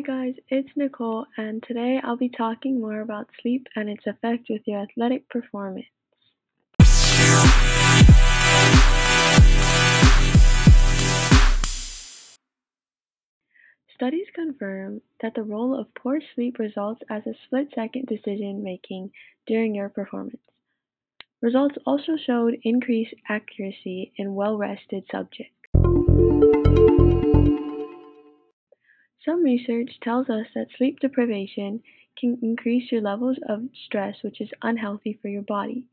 guys, it's Nicole, and today I'll be talking more about sleep and its effect with your athletic performance. Studies confirm that the role of poor sleep results as a split second decision making during your performance. Results also showed increased accuracy in well rested subjects. Some research tells us that sleep deprivation can increase your levels of stress, which is unhealthy for your body.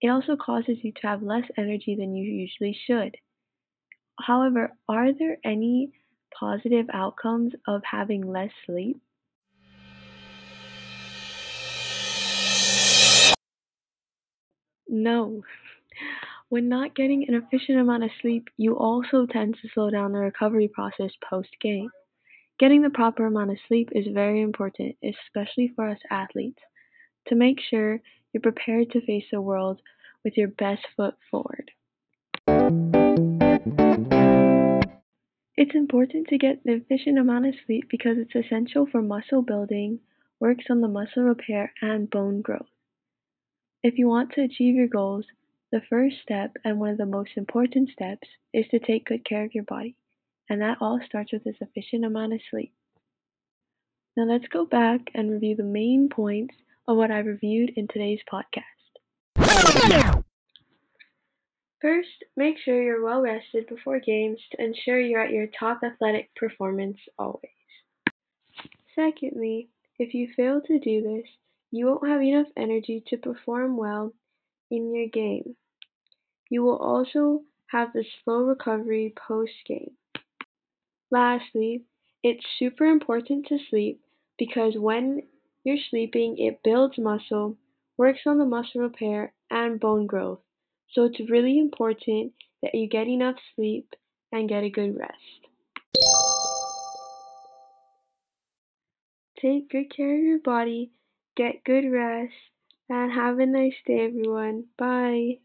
It also causes you to have less energy than you usually should. However, are there any positive outcomes of having less sleep? No. When not getting an efficient amount of sleep, you also tend to slow down the recovery process post game. Getting the proper amount of sleep is very important, especially for us athletes, to make sure you're prepared to face the world with your best foot forward. It's important to get the efficient amount of sleep because it's essential for muscle building, works on the muscle repair, and bone growth. If you want to achieve your goals, the first step and one of the most important steps is to take good care of your body and that all starts with a sufficient amount of sleep. Now let's go back and review the main points of what I reviewed in today's podcast. First, make sure you're well rested before games to ensure you're at your top athletic performance always. Secondly, if you fail to do this, you won't have enough energy to perform well in your game. You will also have the slow recovery post game. Lastly, it's super important to sleep because when you're sleeping, it builds muscle, works on the muscle repair, and bone growth. So it's really important that you get enough sleep and get a good rest. Take good care of your body, get good rest, and have a nice day, everyone. Bye.